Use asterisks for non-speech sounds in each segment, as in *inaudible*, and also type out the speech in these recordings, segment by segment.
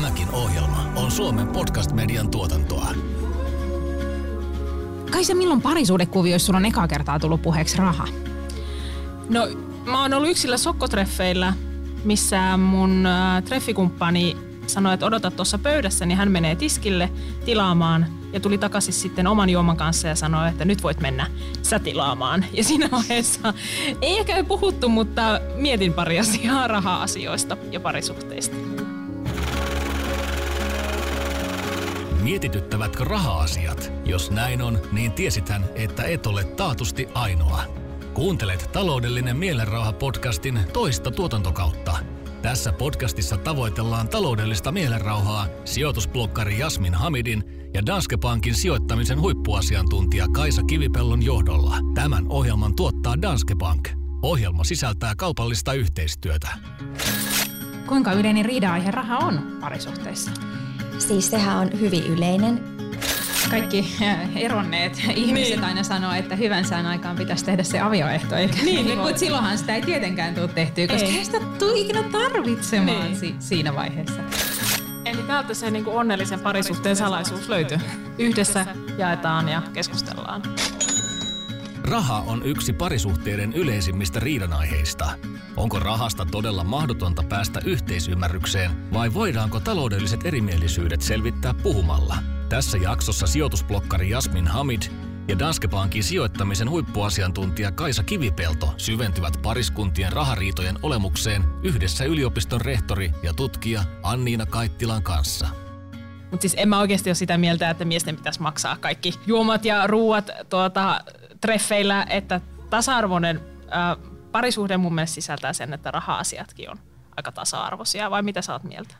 Tämäkin ohjelma on Suomen podcast-median tuotantoa. Kai se milloin parisuudekuvioissa sulla on ekaa kertaa tullut puheeksi raha? No, mä oon ollut yksillä sokkotreffeillä, missä mun äh, treffikumppani sanoi, että odota tuossa pöydässä, niin hän menee tiskille tilaamaan ja tuli takaisin sitten oman juoman kanssa ja sanoi, että nyt voit mennä sä tilaamaan. Ja siinä vaiheessa ei ehkä puhuttu, mutta mietin pari asiaa raha-asioista ja parisuhteista. Mietityttävätkö raha-asiat? Jos näin on, niin tiesithän, että et ole taatusti ainoa. Kuuntelet taloudellinen mielenrauha-podcastin toista tuotantokautta. Tässä podcastissa tavoitellaan taloudellista mielenrauhaa sijoitusblokkari Jasmin Hamidin ja Danske Bankin sijoittamisen huippuasiantuntija Kaisa Kivipellon johdolla. Tämän ohjelman tuottaa Danske Bank. Ohjelma sisältää kaupallista yhteistyötä. Kuinka yleinen riida-aihe raha on parisuhteissa? Siis sehän on hyvin yleinen. Kaikki eronneet ihmiset niin. aina sanoo, että hyvän sään aikaan pitäisi tehdä se avioehto. Eikä niin, niin mutta silloinhan sitä ei tietenkään tule tehtyä, koska ei sitä tule ikinä tarvitsemaan niin. si- siinä vaiheessa. Eli täältä se niin kuin onnellisen parisuhteen salaisuus löytyy. Yhdessä jaetaan ja keskustellaan. Raha on yksi parisuhteiden yleisimmistä riidanaiheista. Onko rahasta todella mahdotonta päästä yhteisymmärrykseen vai voidaanko taloudelliset erimielisyydet selvittää puhumalla? Tässä jaksossa sijoitusblokkari Jasmin Hamid ja Danske Bankin sijoittamisen huippuasiantuntija Kaisa Kivipelto syventyvät pariskuntien rahariitojen olemukseen yhdessä yliopiston rehtori ja tutkija Anniina Kaittilan kanssa. Mutta siis en mä oikeasti ole sitä mieltä, että miesten pitäisi maksaa kaikki juomat ja ruuat tuota, treffeillä, että tasa-arvoinen ää, parisuhde mun mielestä sisältää sen, että raha-asiatkin on aika tasa-arvoisia, vai mitä sä oot mieltä?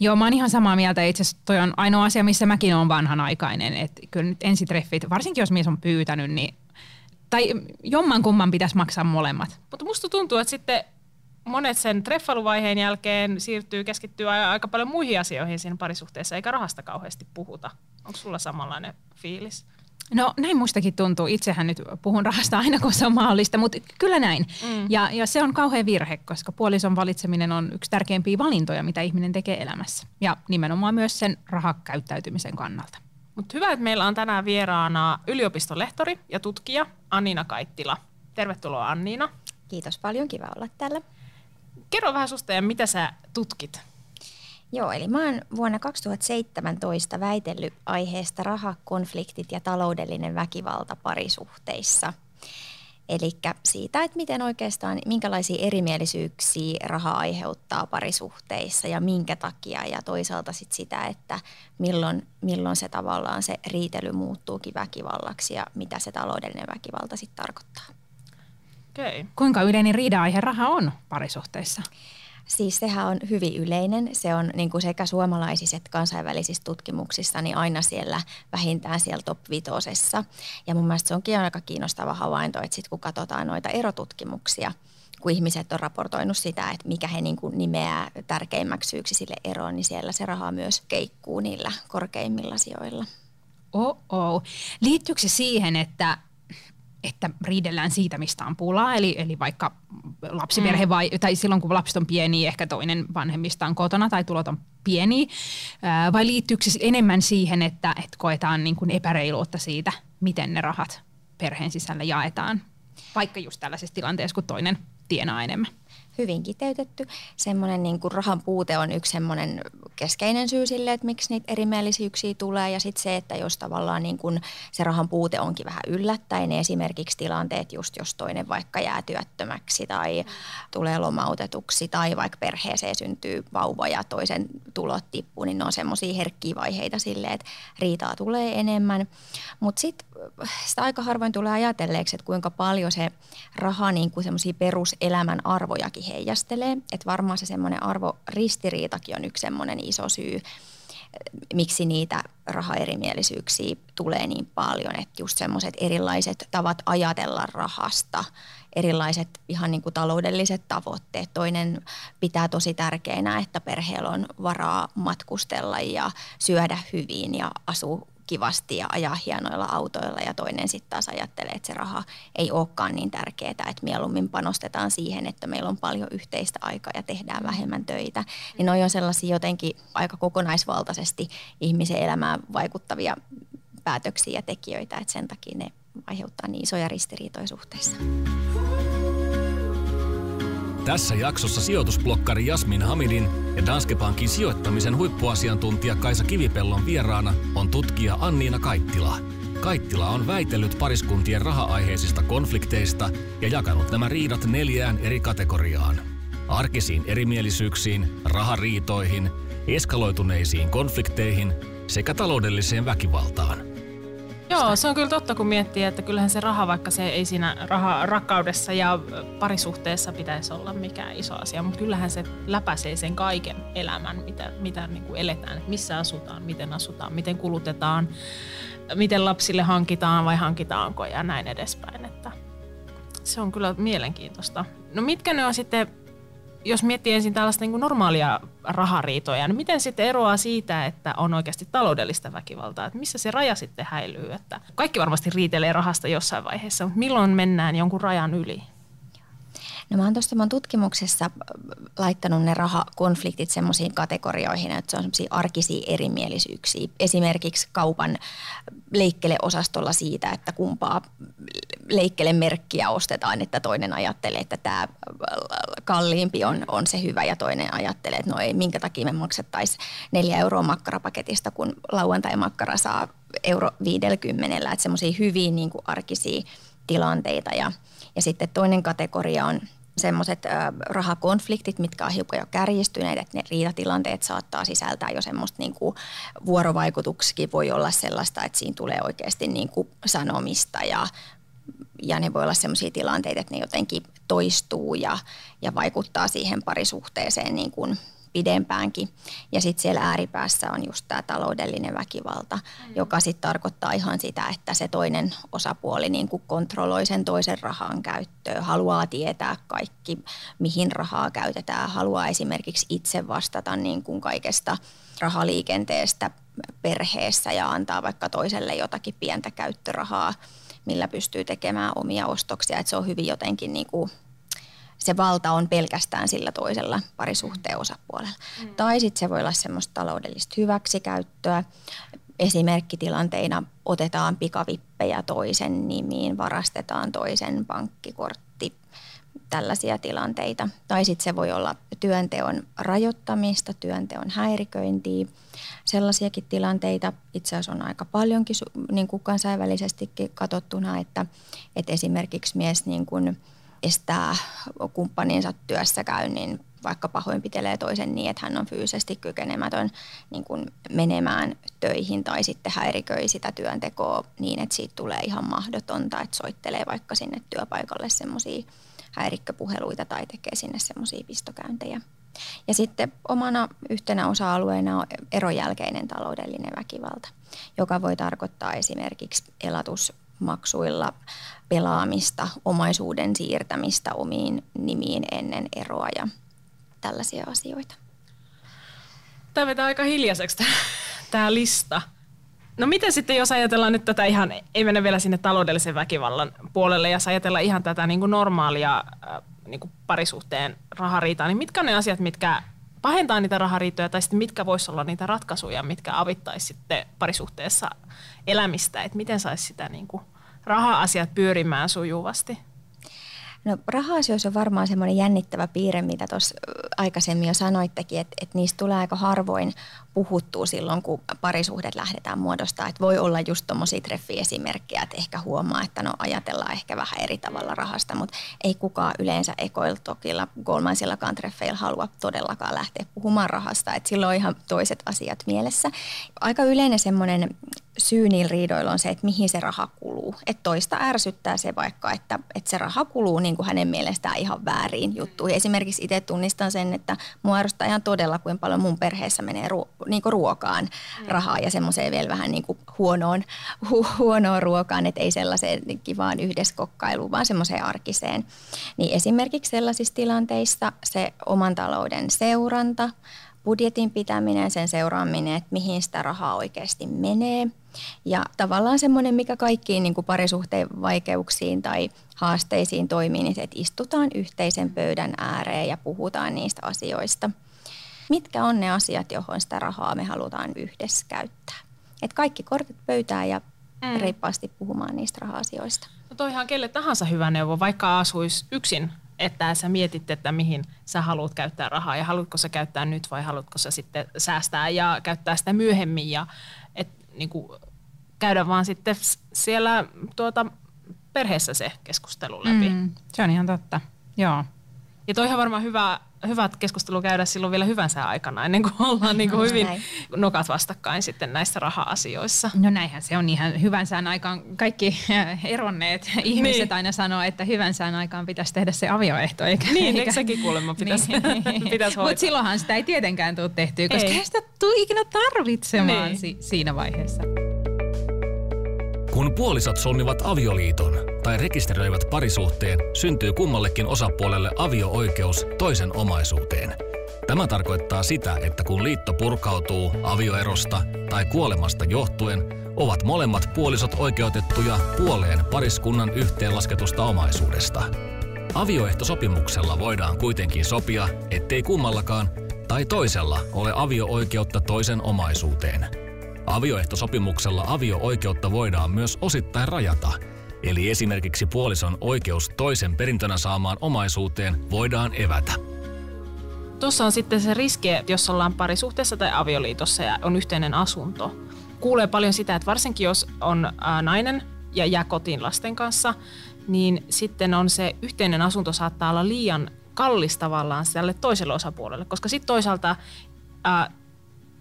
Joo, mä oon ihan samaa mieltä. Itse asiassa toi on ainoa asia, missä mäkin oon vanhanaikainen. Että kyllä nyt ensitreffit, varsinkin jos mies on pyytänyt, niin tai jomman kumman pitäisi maksaa molemmat. Mutta musta tuntuu, että sitten monet sen treffailuvaiheen jälkeen siirtyy keskittyä aika paljon muihin asioihin siinä parisuhteessa, eikä rahasta kauheasti puhuta. Onko sulla samanlainen fiilis? No näin mustakin tuntuu. Itsehän nyt puhun rahasta aina, kun se on mahdollista, mutta kyllä näin. Mm. Ja, ja se on kauhean virhe, koska puolison valitseminen on yksi tärkeimpiä valintoja, mitä ihminen tekee elämässä. Ja nimenomaan myös sen rahakäyttäytymisen kannalta. Mutta hyvä, että meillä on tänään vieraana yliopiston lehtori ja tutkija Anniina Kaittila. Tervetuloa Anniina. Kiitos paljon, kiva olla täällä. Kerro vähän susta ja mitä sä tutkit? Joo, eli mä oon vuonna 2017 väitellyt aiheesta rahakonfliktit ja taloudellinen väkivalta parisuhteissa. Eli siitä, että miten oikeastaan, minkälaisia erimielisyyksiä raha aiheuttaa parisuhteissa ja minkä takia. Ja toisaalta sit sitä, että milloin, milloin se tavallaan se riitely muuttuukin väkivallaksi ja mitä se taloudellinen väkivalta sitten tarkoittaa. Okay. Kuinka yleinen riida-aihe raha on parisuhteissa? Siis sehän on hyvin yleinen. Se on niin kuin sekä suomalaisissa että kansainvälisissä tutkimuksissa niin aina siellä vähintään siellä top vitosessa. Ja mun mielestä se onkin aika kiinnostava havainto, että sitten kun katsotaan noita erotutkimuksia, kun ihmiset on raportoinut sitä, että mikä he niin kuin nimeää tärkeimmäksi syyksi sille eroon, niin siellä se raha myös keikkuu niillä korkeimmilla sijoilla. Oh-oh. Liittyykö se siihen, että että riidellään siitä, mistä on pulaa, eli, eli vaikka lapsiperhe mm. vai, tai silloin kun lapset on pieni, ehkä toinen vanhemmista on kotona tai tulot on pieni, vai liittyykö se enemmän siihen, että, että koetaan niin kuin epäreiluutta siitä, miten ne rahat perheen sisällä jaetaan, vaikka just tällaisessa tilanteessa, kun toinen tienaa enemmän? Hyvin kiteytetty. Semmoinen niin kuin rahan puute on yksi semmoinen keskeinen syy sille, että miksi niitä erimielisyyksiä tulee. Ja sitten se, että jos tavallaan niin kuin se rahan puute onkin vähän yllättäen, niin esimerkiksi tilanteet just jos toinen vaikka jää työttömäksi tai tulee lomautetuksi tai vaikka perheeseen syntyy vauva ja toisen tulot tippuu, niin ne on semmoisia herkkiä vaiheita sille, että riitaa tulee enemmän. Mutta sitten sitä aika harvoin tulee ajatelleeksi, että kuinka paljon se raha niin kuin semmoisia peruselämän arvojakin heijastelee. Että varmaan se semmoinen arvoristiriitakin on yksi semmoinen iso syy, miksi niitä rahaerimielisyyksiä tulee niin paljon. Että just semmoiset erilaiset tavat ajatella rahasta, erilaiset ihan niin kuin taloudelliset tavoitteet. Toinen pitää tosi tärkeänä, että perheellä on varaa matkustella ja syödä hyvin ja asua kivasti ja ajaa hienoilla autoilla ja toinen sitten taas ajattelee, että se raha ei olekaan niin tärkeää, että mieluummin panostetaan siihen, että meillä on paljon yhteistä aikaa ja tehdään vähemmän töitä. Niin noi on sellaisia jotenkin aika kokonaisvaltaisesti ihmisen elämään vaikuttavia päätöksiä ja tekijöitä, että sen takia ne aiheuttaa niin isoja ristiriitoja suhteessa. Tässä jaksossa sijoitusblokkari Jasmin Hamidin ja Danske Bankin sijoittamisen huippuasiantuntija Kaisa Kivipellon vieraana on tutkija Anniina Kaittila. Kaittila on väitellyt pariskuntien raha-aiheisista konflikteista ja jakanut nämä riidat neljään eri kategoriaan. Arkisiin erimielisyyksiin, rahariitoihin, eskaloituneisiin konflikteihin sekä taloudelliseen väkivaltaan – Joo, se on kyllä totta, kun miettii, että kyllähän se raha, vaikka se ei siinä raha, rakkaudessa ja parisuhteessa pitäisi olla mikään iso asia, mutta kyllähän se läpäisee sen kaiken elämän, mitä, mitä niin kuin eletään, että missä asutaan, miten asutaan, miten kulutetaan, miten lapsille hankitaan vai hankitaanko ja näin edespäin. Että se on kyllä mielenkiintoista. No mitkä ne on sitten jos miettii ensin tällaista niin kuin normaalia rahariitoja, niin miten sitten eroaa siitä, että on oikeasti taloudellista väkivaltaa? Että missä se raja sitten häilyy? Että kaikki varmasti riitelee rahasta jossain vaiheessa, mutta milloin mennään jonkun rajan yli? No mä oon tuosta mun tutkimuksessa laittanut ne rahakonfliktit semmoisiin kategorioihin, että se on semmoisia arkisia erimielisyyksiä. Esimerkiksi kaupan leikkeleosastolla siitä, että kumpaa leikkelemerkkiä ostetaan, että toinen ajattelee, että tämä kalliimpi on, on se hyvä ja toinen ajattelee, että no ei, minkä takia me maksettaisiin neljä euroa makkarapaketista, kun lauantai-makkara saa euro 50, että semmoisia hyvin niin kuin arkisia tilanteita ja, ja sitten toinen kategoria on semmoiset rahakonfliktit, mitkä on hiukan jo kärjistyneet, että ne riitatilanteet saattaa sisältää jo semmoista niin kuin vuorovaikutuksikin. Voi olla sellaista, että siinä tulee oikeasti niin kuin sanomista ja ja ne voi olla sellaisia tilanteita, että ne jotenkin toistuu ja, ja vaikuttaa siihen parisuhteeseen niin kuin pidempäänkin. Ja sitten siellä ääripäässä on just tämä taloudellinen väkivalta, mm. joka sitten tarkoittaa ihan sitä, että se toinen osapuoli niin kuin kontrolloi sen toisen rahan käyttöä, haluaa tietää kaikki, mihin rahaa käytetään, haluaa esimerkiksi itse vastata niin kuin kaikesta rahaliikenteestä perheessä ja antaa vaikka toiselle jotakin pientä käyttörahaa, millä pystyy tekemään omia ostoksia. Et se on hyvin jotenkin niin kuin se valta on pelkästään sillä toisella parisuhteen osapuolella. Mm. Tai sitten se voi olla semmoista taloudellista hyväksikäyttöä. Esimerkkitilanteina otetaan pikavippejä toisen nimiin, varastetaan toisen pankkikortti, tällaisia tilanteita. Tai sitten se voi olla työnteon rajoittamista, työnteon häiriköintiä. Sellaisiakin tilanteita itse asiassa on aika paljonkin niin kuin kansainvälisestikin katsottuna, että, että esimerkiksi mies niin kuin – estää kumppaninsa työssäkäynnin, vaikka pahoinpitelee toisen niin, että hän on fyysisesti kykenemätön niin kuin menemään töihin tai sitten häiriköi sitä työntekoa niin, että siitä tulee ihan mahdotonta, että soittelee vaikka sinne työpaikalle semmoisia häirikköpuheluita tai tekee sinne semmoisia pistokäyntejä. Ja sitten omana yhtenä osa-alueena on erojälkeinen taloudellinen väkivalta, joka voi tarkoittaa esimerkiksi elatusmaksuilla pelaamista, omaisuuden siirtämistä omiin nimiin ennen eroa ja tällaisia asioita. Tämä vetää aika hiljaiseksi tämä lista. No miten sitten, jos ajatellaan nyt tätä ihan, ei mennä vielä sinne taloudellisen väkivallan puolelle, ja ajatellaan ihan tätä niin kuin normaalia äh, niin kuin parisuhteen rahariitaa, niin mitkä on ne asiat, mitkä pahentaa niitä rahariitoja, tai sitten mitkä voisi olla niitä ratkaisuja, mitkä avittaisi sitten parisuhteessa elämistä, että miten saisi sitä niin kuin raha-asiat pyörimään sujuvasti? No raha-asioissa on varmaan semmoinen jännittävä piirre, mitä tuossa aikaisemmin jo sanoittekin, että, että niistä tulee aika harvoin puhuttua silloin, kun parisuhdet lähdetään muodostaa. Että voi olla just tuommoisia treffiesimerkkejä, että ehkä huomaa, että no ajatellaan ehkä vähän eri tavalla rahasta, mutta ei kukaan yleensä ekoiltokilla, kolmansillakaan treffeillä halua todellakaan lähteä puhumaan rahasta. Että silloin on ihan toiset asiat mielessä. Aika yleinen semmoinen syy niillä riidoilla on se, että mihin se raha kuluu. Että toista ärsyttää se vaikka, että, että se raha kuluu niin kuin hänen mielestään ihan väärin juttuihin. Esimerkiksi itse tunnistan sen, että mua ärsyttää ihan todella, kuinka paljon mun perheessä menee ruo- niin kuin ruokaan rahaa ja semmoiseen vielä vähän niin kuin huonoon, hu- huonoon ruokaan, että ei sellaiseen kivaan yhdessä kokkailuun, vaan semmoiseen arkiseen. Niin esimerkiksi sellaisissa tilanteissa se oman talouden seuranta, budjetin pitäminen, sen seuraaminen, että mihin sitä rahaa oikeasti menee. Ja tavallaan semmoinen, mikä kaikkiin niin kuin parisuhteen vaikeuksiin tai haasteisiin toimii, niin se, että istutaan yhteisen pöydän ääreen ja puhutaan niistä asioista. Mitkä on ne asiat, johon sitä rahaa me halutaan yhdessä käyttää? Et kaikki kortit pöytään ja mm. reippaasti puhumaan niistä raha-asioista. No toihan kelle tahansa hyvä neuvo, vaikka asuisi yksin, että sä mietit, että mihin sä haluat käyttää rahaa ja haluatko sä käyttää nyt vai haluatko sä sitten säästää ja käyttää sitä myöhemmin ja et, niin kuin, käydä vaan sitten siellä tuota, perheessä se keskustelu läpi. Mm, se on ihan totta, joo. Ja toihan varmaan hyvä hyvät keskustelu käydä silloin vielä hyvän sään aikana, ennen kuin ollaan niin kuin hyvin Näin. nokat vastakkain sitten näissä raha-asioissa. No näinhän se on ihan hyvän sään aikaan. Kaikki *laughs* eronneet ihmiset niin. aina sanoo, että hyvän sään aikaan pitäisi tehdä se avioehto. Eikä, niin, eikä sekin kuulemma pitäisi, *laughs* niin. pitäisi Mutta silloinhan sitä ei tietenkään tule tehtyä, koska ei sitä tule ikinä tarvitsemaan niin. si- siinä vaiheessa. Kun puolisot solmivat avioliiton tai rekisteröivät parisuhteen, syntyy kummallekin osapuolelle avio-oikeus toisen omaisuuteen. Tämä tarkoittaa sitä, että kun liitto purkautuu avioerosta tai kuolemasta johtuen, ovat molemmat puolisot oikeutettuja puoleen pariskunnan yhteenlasketusta omaisuudesta. Avioehtosopimuksella voidaan kuitenkin sopia, ettei kummallakaan tai toisella ole avio-oikeutta toisen omaisuuteen – Avioehtosopimuksella avio-oikeutta voidaan myös osittain rajata, eli esimerkiksi puolison oikeus toisen perintönä saamaan omaisuuteen voidaan evätä. Tuossa on sitten se riski, että jos ollaan parisuhteessa tai avioliitossa ja on yhteinen asunto. Kuulee paljon sitä, että varsinkin jos on nainen ja jää kotiin lasten kanssa, niin sitten on se yhteinen asunto saattaa olla liian kallis tavallaan tälle toiselle osapuolelle, koska sitten toisaalta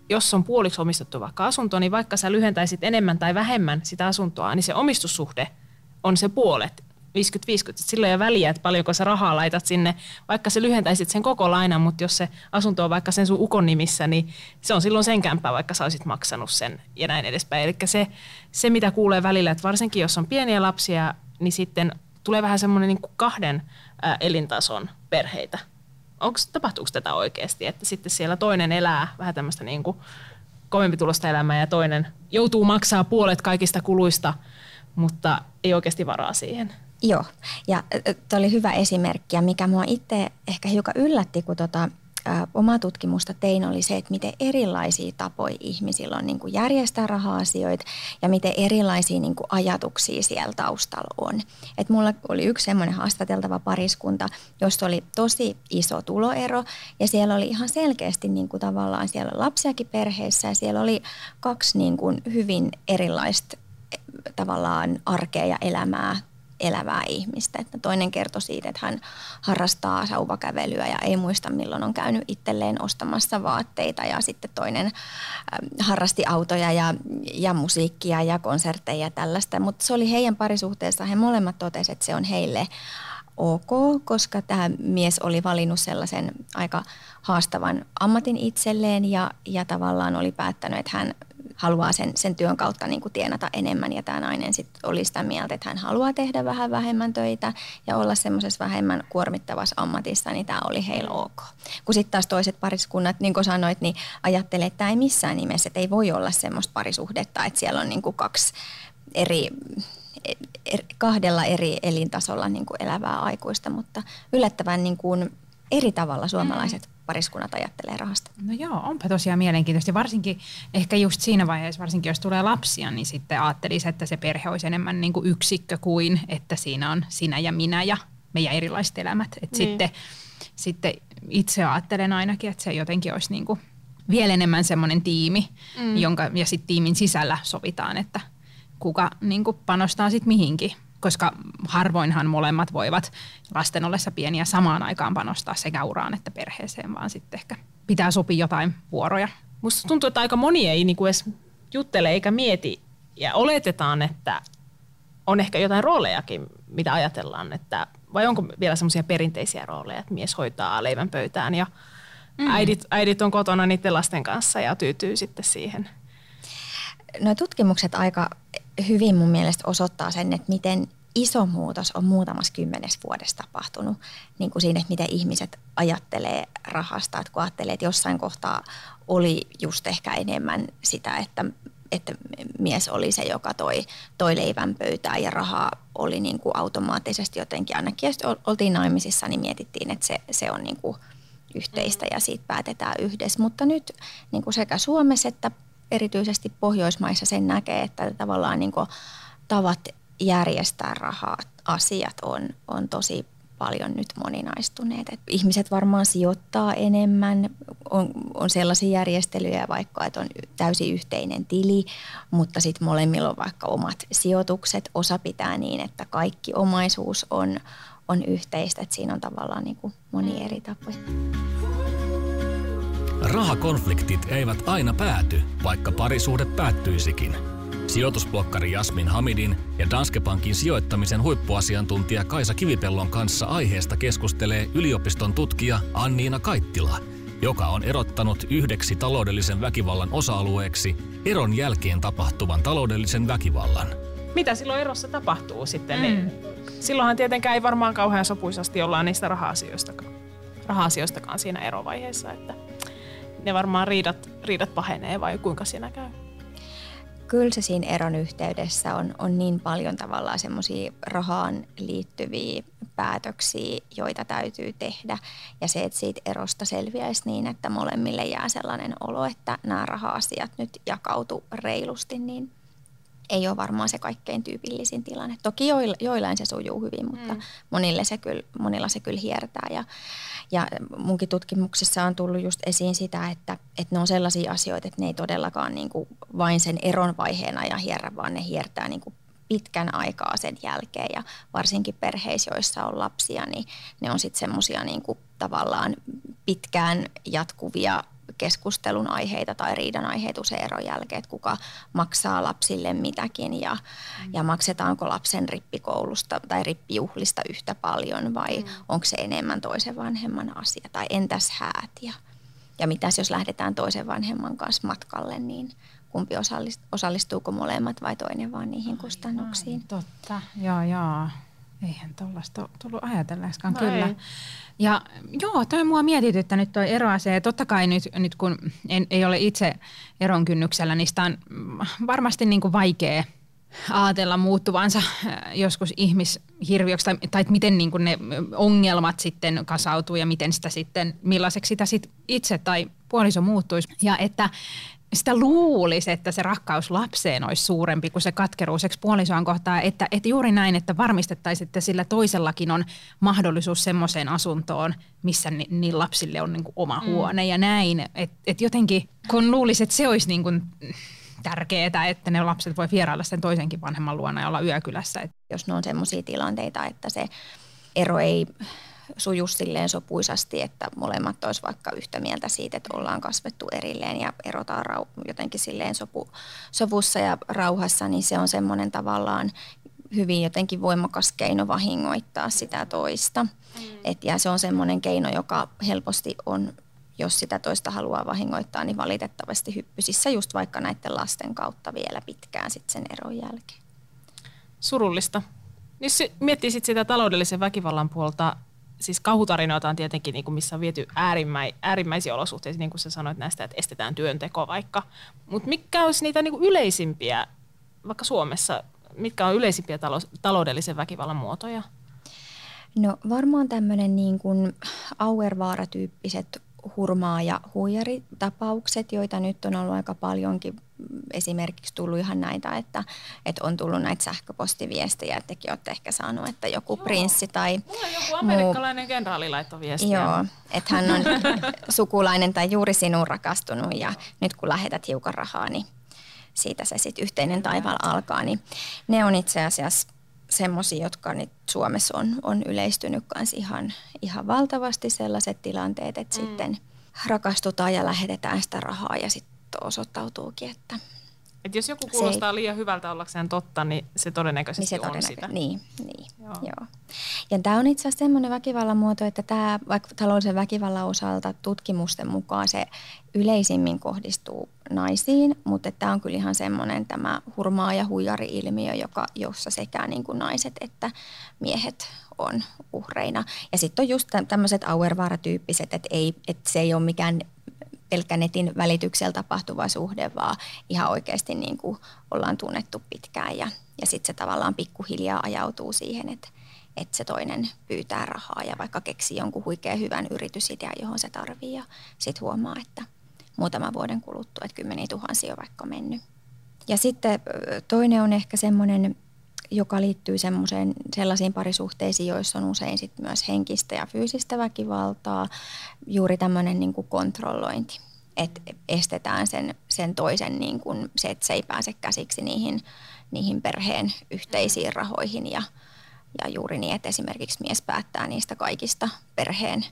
jos on puoliksi omistettu vaikka asunto, niin vaikka sä lyhentäisit enemmän tai vähemmän sitä asuntoa, niin se omistussuhde on se puolet, 50-50. Sillä ei ole väliä, että paljonko sä rahaa laitat sinne, vaikka sä lyhentäisit sen koko lainan, mutta jos se asunto on vaikka sen sun ukon nimissä, niin se on silloin sen kämppä, vaikka sä olisit maksanut sen ja näin edespäin. Eli se, se, mitä kuulee välillä, että varsinkin jos on pieniä lapsia, niin sitten tulee vähän semmoinen niin kahden elintason perheitä onko, tapahtuuko tätä oikeasti, että sitten siellä toinen elää vähän tämmöistä niin kuin tulosta elämää ja toinen joutuu maksaa puolet kaikista kuluista, mutta ei oikeasti varaa siihen. Joo, ja tuo oli hyvä esimerkki ja mikä mua itse ehkä hiukan yllätti, kun tota, omaa tutkimusta tein, oli se, että miten erilaisia tapoja ihmisillä on niin kuin järjestää raha-asioita ja miten erilaisia niin kuin ajatuksia siellä taustalla on. Et mulla oli yksi semmoinen haastateltava pariskunta, jossa oli tosi iso tuloero ja siellä oli ihan selkeästi niin kuin tavallaan siellä lapsiakin perheessä ja siellä oli kaksi niin kuin hyvin erilaista tavallaan arkea ja elämää elävää ihmistä. Että toinen kertoi siitä, että hän harrastaa sauvakävelyä ja ei muista milloin on käynyt itselleen ostamassa vaatteita. Ja sitten toinen äh, harrasti autoja ja, ja musiikkia ja konsertteja ja tällaista. Mutta se oli heidän parisuhteessa. He molemmat totesivat, että se on heille ok, koska tämä mies oli valinnut sellaisen aika haastavan ammatin itselleen ja, ja tavallaan oli päättänyt, että hän haluaa sen, sen työn kautta niin kuin tienata enemmän. Ja tämä nainen sitten oli sitä mieltä, että hän haluaa tehdä vähän vähemmän töitä ja olla semmoisessa vähemmän kuormittavassa ammatissa, niin tämä oli heillä ok. Kun sitten taas toiset pariskunnat, niin kuin sanoit, niin ajattelee, että tämä ei missään nimessä, että ei voi olla semmoista parisuhdetta, että siellä on niin kuin kaksi eri er, kahdella eri elintasolla niin kuin elävää aikuista, mutta yllättävän niin kuin eri tavalla suomalaiset mm pariskunnat ajattelee rahasta. No joo, onpa tosiaan mielenkiintoista. Varsinkin ehkä just siinä vaiheessa, varsinkin jos tulee lapsia, niin sitten ajattelisi, että se perhe olisi enemmän niin kuin yksikkö kuin, että siinä on sinä ja minä ja meidän erilaiset elämät. Et niin. sitten, sitten itse ajattelen ainakin, että se jotenkin olisi niin kuin vielä enemmän semmoinen tiimi, mm. jonka, ja sitten tiimin sisällä sovitaan, että kuka niin kuin panostaa sitten mihinkin koska harvoinhan molemmat voivat lasten ollessa pieniä samaan aikaan panostaa sekä uraan että perheeseen, vaan sitten ehkä pitää sopia jotain vuoroja. Musta tuntuu, että aika moni ei niinku edes juttele eikä mieti ja oletetaan, että on ehkä jotain roolejakin, mitä ajatellaan, että vai onko vielä semmoisia perinteisiä rooleja, että mies hoitaa leivän pöytään ja mm. äidit, äidit on kotona niiden lasten kanssa ja tyytyy sitten siihen – no tutkimukset aika hyvin mun mielestä osoittaa sen, että miten iso muutos on muutamassa kymmenes vuodessa tapahtunut niin kuin siinä, että miten ihmiset ajattelee rahasta. Että kun ajattelee, että jossain kohtaa oli just ehkä enemmän sitä, että, että mies oli se, joka toi, toi leivän pöytään ja rahaa oli niin kuin automaattisesti jotenkin ainakin. Ja oltiin naimisissa, niin mietittiin, että se, se on niin kuin yhteistä ja siitä päätetään yhdessä. Mutta nyt niin kuin sekä Suomessa että erityisesti Pohjoismaissa sen näkee, että tavallaan niin kuin tavat järjestää rahaa, asiat on, on tosi paljon nyt moninaistuneet. Et ihmiset varmaan sijoittaa enemmän, on, on sellaisia järjestelyjä vaikka, että on täysin yhteinen tili, mutta sitten molemmilla on vaikka omat sijoitukset. Osa pitää niin, että kaikki omaisuus on, on yhteistä, että siinä on tavallaan niin kuin moni eri tapoja. Rahakonfliktit eivät aina pääty, vaikka parisuhde päättyisikin – Sijoitusblokkari Jasmin Hamidin ja Danske Bankin sijoittamisen huippuasiantuntija Kaisa Kivipellon kanssa aiheesta keskustelee yliopiston tutkija Anniina Kaittila, joka on erottanut yhdeksi taloudellisen väkivallan osa-alueeksi eron jälkeen tapahtuvan taloudellisen väkivallan. Mitä silloin erossa tapahtuu sitten? Mm. Silloinhan tietenkään ei varmaan kauhean sopuisasti olla niistä raha-asioistakaan, raha-asioistakaan siinä erovaiheessa, että ne varmaan riidat, riidat pahenee vai kuinka siinä käy? kyllä se siinä eron yhteydessä on, on niin paljon tavallaan semmoisia rahaan liittyviä päätöksiä, joita täytyy tehdä. Ja se, että siitä erosta selviäisi niin, että molemmille jää sellainen olo, että nämä raha-asiat nyt jakautu reilusti, niin ei ole varmaan se kaikkein tyypillisin tilanne. Toki joillain se sujuu hyvin, mutta mm. monille se kyllä, monilla se kyllä hiertää. Ja, ja munkin tutkimuksessa on tullut just esiin sitä, että, että ne on sellaisia asioita, että ne ei todellakaan niin kuin vain sen eron vaiheen ajan hierrä, vaan ne hiertää niin kuin pitkän aikaa sen jälkeen ja varsinkin perheissä, joissa on lapsia, niin ne on sitten semmoisia niin tavallaan pitkään jatkuvia keskustelun aiheita tai riidan aiheita usein eron jälkeen, että kuka maksaa lapsille mitäkin ja, mm. ja maksetaanko lapsen rippikoulusta tai rippijuhlista yhtä paljon vai mm. onko se enemmän toisen vanhemman asia tai entäs häät ja, ja mitäs jos lähdetään toisen vanhemman kanssa matkalle, niin kumpi osallistuu, osallistuuko molemmat vai toinen vaan niihin kustannuksiin. Totta, joo joo. Eihän tuollaista tullut ajatelleeksikaan, no kyllä. Ei. Ja joo, toi mua mietityttänyt toi eroasia. Ja totta kai nyt, nyt kun en, ei ole itse eron kynnyksellä, niin sitä on varmasti niin kuin vaikea ajatella muuttuvansa äh, joskus ihmishirviöksi tai, tai miten niin kuin ne ongelmat sitten kasautuu ja miten sitä sitten, millaiseksi sitä sit itse tai puoliso muuttuisi. Ja että sitä luulisi, että se rakkaus lapseen olisi suurempi kuin se katkeruus puolisoan kohtaa, että, että juuri näin, että varmistettaisiin, että sillä toisellakin on mahdollisuus semmoiseen asuntoon, missä ni, niin lapsille on niin kuin oma mm. huone ja näin. Että et jotenkin, kun luulisi, että se olisi niin kuin tärkeää, että ne lapset voi vierailla sen toisenkin vanhemman luona ja olla yökylässä. Jos ne on semmoisia tilanteita, että se ero ei suju silleen sopuisasti, että molemmat olisi vaikka yhtä mieltä siitä, että ollaan kasvettu erilleen ja erotaan rau- jotenkin silleen sopu, sovussa ja rauhassa, niin se on semmoinen tavallaan hyvin jotenkin voimakas keino vahingoittaa sitä toista. Mm. Et, ja se on semmoinen keino, joka helposti on, jos sitä toista haluaa vahingoittaa, niin valitettavasti hyppysissä just vaikka näiden lasten kautta vielä pitkään sitten sen eron jälkeen. Surullista. Nyt miettii sit sitä taloudellisen väkivallan puolta, siis kauhutarinoita on tietenkin, niin kuin missä on viety äärimmäi, äärimmäisiä olosuhteita, niin kuin sä sanoit näistä, että estetään työnteko vaikka. Mutta mitkä olisi niitä niin kuin yleisimpiä, vaikka Suomessa, mitkä on yleisimpiä talous, taloudellisen väkivallan muotoja? No varmaan tämmöinen niin kuin Auervaara-tyyppiset hurmaa- ja huijaritapaukset, joita nyt on ollut aika paljonkin esimerkiksi tullut ihan näitä, että, että on tullut näitä sähköpostiviestejä, että tekin olette ehkä saanut, että joku Joo. prinssi tai Mulla joku amerikkalainen muu, kenraali laittoi viestiä. Joo, että hän on *laughs* sukulainen tai juuri sinuun rakastunut ja nyt kun lähetät hiukan rahaa, niin siitä se sitten yhteinen taivaal alkaa. Niin ne on itse asiassa semmoisia, jotka nyt Suomessa on, on yleistynyt kanssa ihan, ihan valtavasti sellaiset tilanteet, että mm. sitten rakastutaan ja lähetetään sitä rahaa ja sitten osoittautuukin, että Et jos joku kuulostaa liian hyvältä ollakseen totta, niin se todennäköisesti niin se on todennäkö- sitä. Niin, niin Joo. joo. Ja tämä on itse asiassa sellainen väkivallan muoto, että tämä vaikka taloudellisen väkivallan osalta tutkimusten mukaan se yleisimmin kohdistuu naisiin, mutta tämä on kyllä ihan semmoinen tämä hurmaa ja huijari-ilmiö, joka, jossa sekä niin kuin naiset että miehet on uhreina. Ja sitten on just tämmöiset auervaara-tyyppiset, että, ei, että se ei ole mikään pelkkä netin välityksellä tapahtuva suhde, vaan ihan oikeasti niin kuin ollaan tunnettu pitkään ja, ja sitten se tavallaan pikkuhiljaa ajautuu siihen, että, että se toinen pyytää rahaa ja vaikka keksii jonkun huikean hyvän yritysidean, johon se tarvii ja sitten huomaa, että muutaman vuoden kuluttua, että kymmeniä tuhansia on vaikka mennyt. Ja sitten toinen on ehkä semmoinen, joka liittyy sellaisiin parisuhteisiin, joissa on usein sit myös henkistä ja fyysistä väkivaltaa, juuri tämmöinen niin kuin kontrollointi, että estetään sen, sen toisen, niin kuin, se, että se ei pääse käsiksi niihin, niihin perheen yhteisiin rahoihin ja, ja juuri niin, että esimerkiksi mies päättää niistä kaikista perheen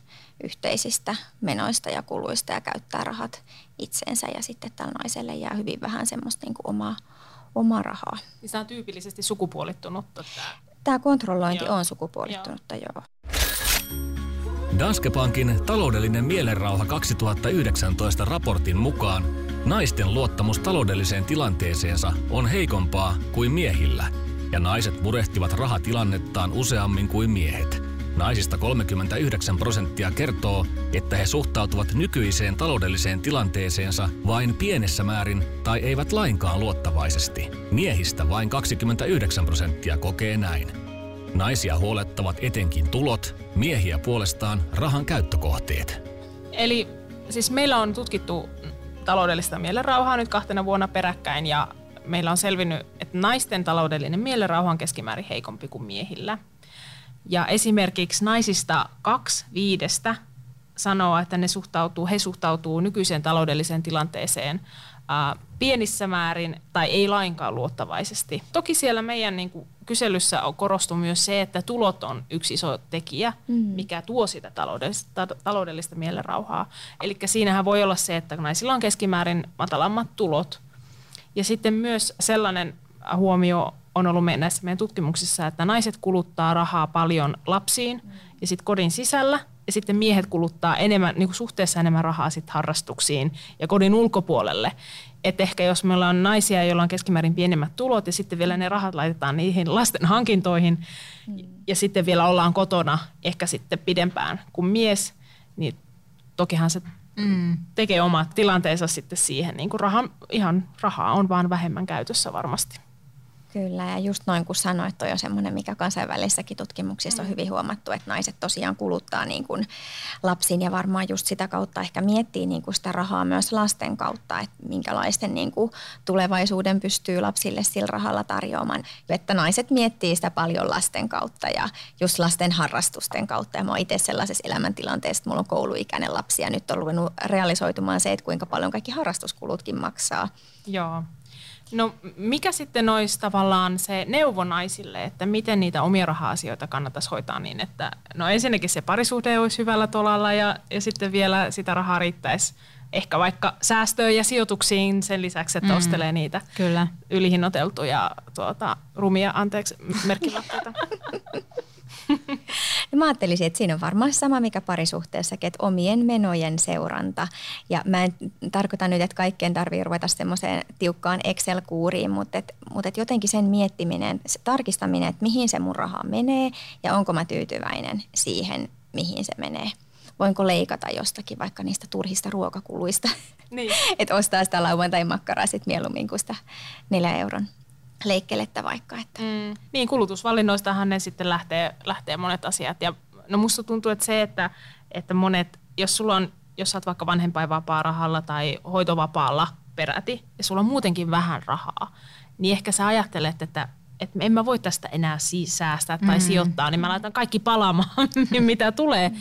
yhteisistä menoista ja kuluista ja käyttää rahat itseensä ja sitten tällä naiselle jää hyvin vähän semmoista niin kuin omaa, omaa rahaa. Niin se on tyypillisesti sukupuolittunutta. Tämä. Tämä kontrollointi Joo. on sukupuolittunutta, joo. joo. Danske Bankin taloudellinen mielenrauha 2019 raportin mukaan naisten luottamus taloudelliseen tilanteeseensa on heikompaa kuin miehillä, ja naiset murehtivat rahatilannettaan useammin kuin miehet. Naisista 39 prosenttia kertoo, että he suhtautuvat nykyiseen taloudelliseen tilanteeseensa vain pienessä määrin tai eivät lainkaan luottavaisesti. Miehistä vain 29 prosenttia kokee näin. Naisia huolettavat etenkin tulot, miehiä puolestaan rahan käyttökohteet. Eli siis meillä on tutkittu taloudellista mielenrauhaa nyt kahtena vuonna peräkkäin ja meillä on selvinnyt, että naisten taloudellinen mielenrauha on keskimäärin heikompi kuin miehillä. Ja esimerkiksi naisista kaksi viidestä sanoo, että ne suhtautuu, he suhtautuu nykyiseen taloudelliseen tilanteeseen ää, pienissä määrin tai ei lainkaan luottavaisesti. Toki siellä meidän niin kuin, kyselyssä on korostunut myös se, että tulot on yksi iso tekijä, mm. mikä tuo sitä taloudellista, taloudellista mielenrauhaa. Eli siinähän voi olla se, että naisilla on keskimäärin matalammat tulot. Ja sitten myös sellainen huomio on ollut meidän, näissä meidän tutkimuksissa, että naiset kuluttaa rahaa paljon lapsiin mm. ja sitten kodin sisällä ja sitten miehet kuluttaa enemmän, niin kuin suhteessa enemmän rahaa sitten harrastuksiin ja kodin ulkopuolelle. Että ehkä jos meillä on naisia, joilla on keskimäärin pienemmät tulot ja sitten vielä ne rahat laitetaan niihin lasten hankintoihin mm. ja sitten vielä ollaan kotona ehkä sitten pidempään kuin mies, niin tokihan se mm. tekee omat tilanteensa sitten siihen. Niin kuin raha, ihan rahaa on vaan vähemmän käytössä varmasti. Kyllä, ja just noin kuin sanoit, toi on semmoinen, mikä kansainvälisissäkin tutkimuksissa on hyvin huomattu, että naiset tosiaan kuluttaa niin kuin lapsiin ja varmaan just sitä kautta ehkä miettii niin kuin sitä rahaa myös lasten kautta, että minkälaisten niin kuin tulevaisuuden pystyy lapsille sillä rahalla tarjoamaan. Että naiset miettii sitä paljon lasten kautta ja just lasten harrastusten kautta. Ja mä oon itse sellaisessa elämäntilanteessa, että mulla on kouluikäinen lapsi ja nyt on ruvennut realisoitumaan se, että kuinka paljon kaikki harrastuskulutkin maksaa. Joo. No mikä sitten olisi tavallaan se neuvo naisille, että miten niitä omia raha-asioita kannattaisi hoitaa niin, että no ensinnäkin se parisuhde olisi hyvällä tolalla ja, ja sitten vielä sitä rahaa riittäisi ehkä vaikka säästöön ja sijoituksiin sen lisäksi, että mm. ostelee niitä Kyllä. ylihinnoiteltuja tuota, rumia, anteeksi, merkkilaitteita. *laughs* *laughs* Mä ajattelisin, että siinä on varmaan sama mikä parisuhteessakin, että omien menojen seuranta. Ja mä en tarkoita nyt, että kaikkien tarvii ruveta semmoiseen tiukkaan Excel-kuuriin, mutta, et, mutta et jotenkin sen miettiminen, se tarkistaminen, että mihin se mun raha menee ja onko mä tyytyväinen siihen, mihin se menee. Voinko leikata jostakin vaikka niistä turhista ruokakuluista, Niin. *laughs* että ostaa sitä lauantai-makkaraa sitten mieluummin kuin sitä neljä euron leikkelettä vaikka. Että. Mm. Niin, kulutusvalinnoistahan ne sitten lähtee, lähtee monet asiat. Ja no musta tuntuu, että se, että, että monet, jos sulla on, jos sä oot vaikka vanhempainvapaa rahalla tai hoitovapaalla peräti, ja sulla on muutenkin vähän rahaa, niin ehkä sä ajattelet, että että en mä voi tästä enää säästää tai mm. sijoittaa, niin mä laitan kaikki palaamaan, *laughs* mitä tulee.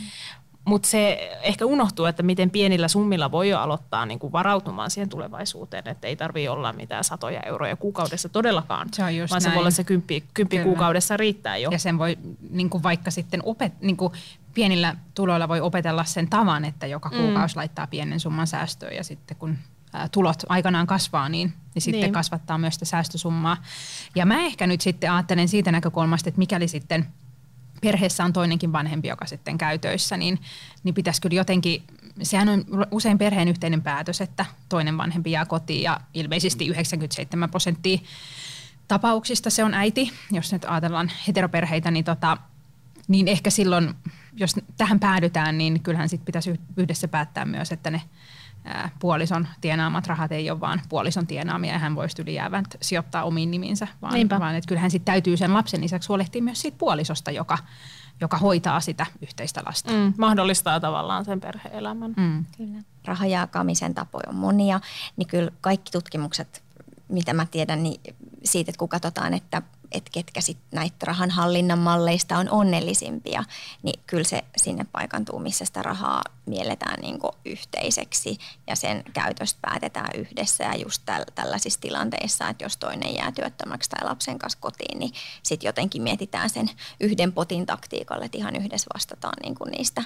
Mutta se ehkä unohtuu, että miten pienillä summilla voi jo aloittaa niin kuin varautumaan siihen tulevaisuuteen, että ei tarvitse olla mitään satoja euroja kuukaudessa todellakaan, Se on just vaan se näin. voi olla se kymppi, kymppi kuukaudessa riittää jo. Ja sen voi niin kuin vaikka sitten opet, niin kuin pienillä tuloilla voi opetella sen tavan, että joka kuukausi mm. laittaa pienen summan säästöön ja sitten kun tulot aikanaan kasvaa, niin, niin sitten niin. kasvattaa myös sitä säästösummaa. Ja mä ehkä nyt sitten ajattelen siitä näkökulmasta, että mikäli sitten perheessä on toinenkin vanhempi, joka sitten käy töissä, niin, niin pitäisi kyllä jotenkin, sehän on usein perheen yhteinen päätös, että toinen vanhempi jää kotiin ja ilmeisesti 97 prosenttia tapauksista se on äiti, jos nyt ajatellaan heteroperheitä, niin, tota, niin ehkä silloin, jos tähän päädytään, niin kyllähän sitten pitäisi yhdessä päättää myös, että ne puolison tienaamat rahat ei ole vaan puolison tienaamia ja hän voisi ylijäävät sijoittaa omiin niminsä, vaan, vaan että kyllähän sitten täytyy sen lapsen lisäksi huolehtia myös siitä puolisosta, joka, joka hoitaa sitä yhteistä lasta. Mm, mahdollistaa tavallaan sen perheelämän. Mm. Kyllä. Rahajakamisen tapoja on monia, niin kyllä kaikki tutkimukset, mitä mä tiedän, niin siitä, että kun katsotaan, että että ketkä sit näitä rahanhallinnan malleista on onnellisimpia, niin kyllä se sinne paikantuu, missä sitä rahaa mielletään niin yhteiseksi ja sen käytöstä päätetään yhdessä. Ja just täl, tällaisissa tilanteissa, että jos toinen jää työttömäksi tai lapsen kanssa kotiin, niin sitten jotenkin mietitään sen yhden potin taktiikalle, että ihan yhdessä vastataan niin kuin niistä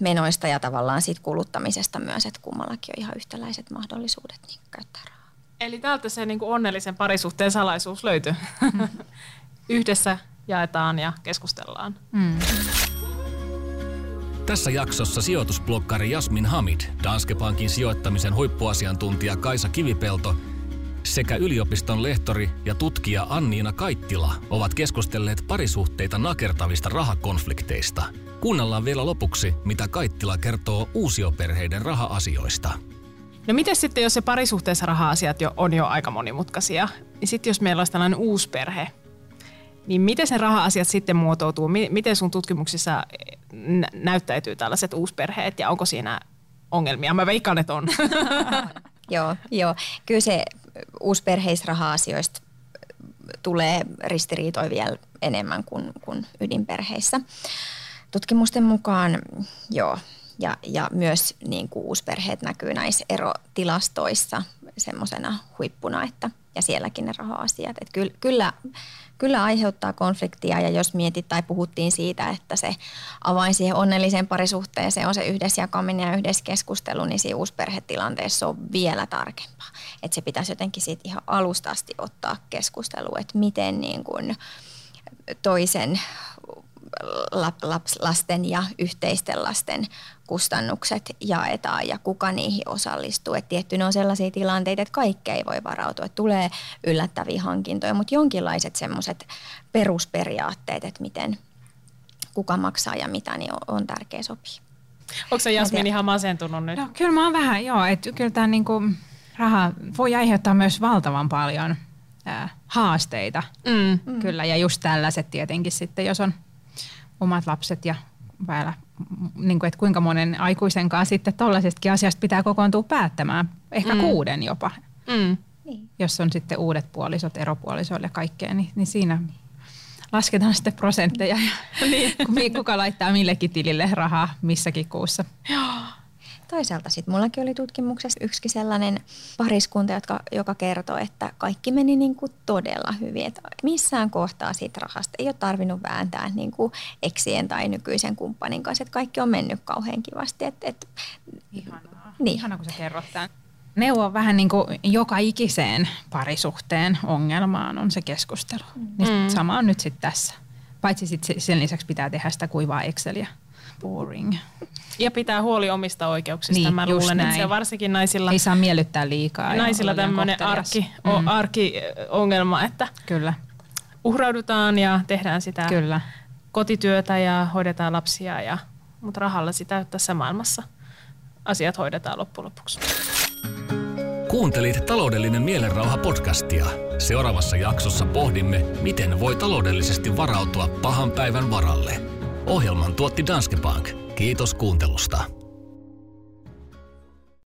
menoista ja tavallaan siitä kuluttamisesta myös, että kummallakin on ihan yhtäläiset mahdollisuudet niin käyttää rahaa. Eli täältä se niin kuin onnellisen parisuhteen salaisuus löytyy. Mm. *laughs* Yhdessä jaetaan ja keskustellaan. Mm. Tässä jaksossa sijoitusblokkari Jasmin Hamid, Danske Bankin sijoittamisen huippuasiantuntija Kaisa Kivipelto sekä yliopiston lehtori ja tutkija Anniina Kaittila ovat keskustelleet parisuhteita nakertavista rahakonflikteista. Kuunnellaan vielä lopuksi, mitä Kaittila kertoo uusioperheiden raha-asioista. No miten sitten, jos se parisuhteessa raha-asiat jo, on jo aika monimutkaisia, niin sitten jos meillä olisi tällainen uusi perhe, niin miten se raha-asiat sitten muotoutuu? Miten sun tutkimuksissa näyttäytyy tällaiset uusperheet ja onko siinä ongelmia? Mä veikkaan, että on. *laughs* joo, joo, kyllä se uusperheisraha-asioista tulee ristiriitoja vielä enemmän kuin, kuin ydinperheissä. Tutkimusten mukaan, joo, ja, ja myös niin kuin uusperheet näkyy näissä erotilastoissa semmoisena huippuna, että ja sielläkin ne raha-asiat. Että kyllä, kyllä, kyllä aiheuttaa konfliktia ja jos mietit tai puhuttiin siitä, että se avain siihen onnelliseen parisuhteeseen on se yhdessä jakaminen ja yhdessä keskustelu, niin siinä uusperhetilanteessa on vielä tarkempaa. Että se pitäisi jotenkin siitä ihan alusta asti ottaa keskustelu, että miten niin kuin toisen lasten ja yhteisten lasten kustannukset jaetaan ja kuka niihin osallistuu. Et tietty ne on sellaisia tilanteita, että kaikkea ei voi varautua. Et tulee yllättäviä hankintoja, mutta jonkinlaiset semmoiset perusperiaatteet, että miten kuka maksaa ja mitä, niin on, on tärkeä sopia. Onko se Jasmin ihan masentunut nyt? No, kyllä mä oon vähän, joo. Että kyllä tämä niinku, raha voi aiheuttaa myös valtavan paljon haasteita. Mm. Kyllä, ja just tällaiset tietenkin sitten, jos on – omat lapset ja vielä, niin kuin, että kuinka monen aikuisen kanssa sitten tuollaisestakin asiasta pitää kokoontua päättämään, ehkä mm. kuuden jopa. Mm. Niin. Jos on sitten uudet puolisot eropuolisoille kaikkea, niin, niin siinä lasketaan sitten prosentteja ja *laughs* niin. kuka laittaa millekin tilille rahaa missäkin kuussa. Joo. Toisaalta sitten mullakin oli tutkimuksessa yksi sellainen pariskunta, jotka, joka kertoi, että kaikki meni niin kuin todella hyvin. Että missään kohtaa siitä rahasta ei ole tarvinnut vääntää niin kuin eksien tai nykyisen kumppanin kanssa. Että kaikki on mennyt kauhean kivasti. Et, et, Ihanaa. Niin. Ihanaa, kun sä kerrot tämän. Neuvo vähän niin kuin joka ikiseen parisuhteen ongelmaan on se keskustelu. Mm. Niin sama on nyt sitten tässä. Paitsi sit sen lisäksi pitää tehdä sitä kuivaa Exceliä. Boring. Ja pitää huoli omista oikeuksista. Niin, Mä luulen, näin. että se varsinkin naisilla... Ei saa miellyttää liikaa. Naisilla tämmöinen arki, mm. arkiongelma, että Kyllä. uhraudutaan ja tehdään sitä Kyllä. kotityötä ja hoidetaan lapsia. Ja, mutta rahalla sitä tässä maailmassa asiat hoidetaan loppujen lopuksi. Kuuntelit taloudellinen mielenrauha podcastia. Seuraavassa jaksossa pohdimme, miten voi taloudellisesti varautua pahan päivän varalle. Ohjelman tuotti Danske Bank. Kiitos kuuntelusta.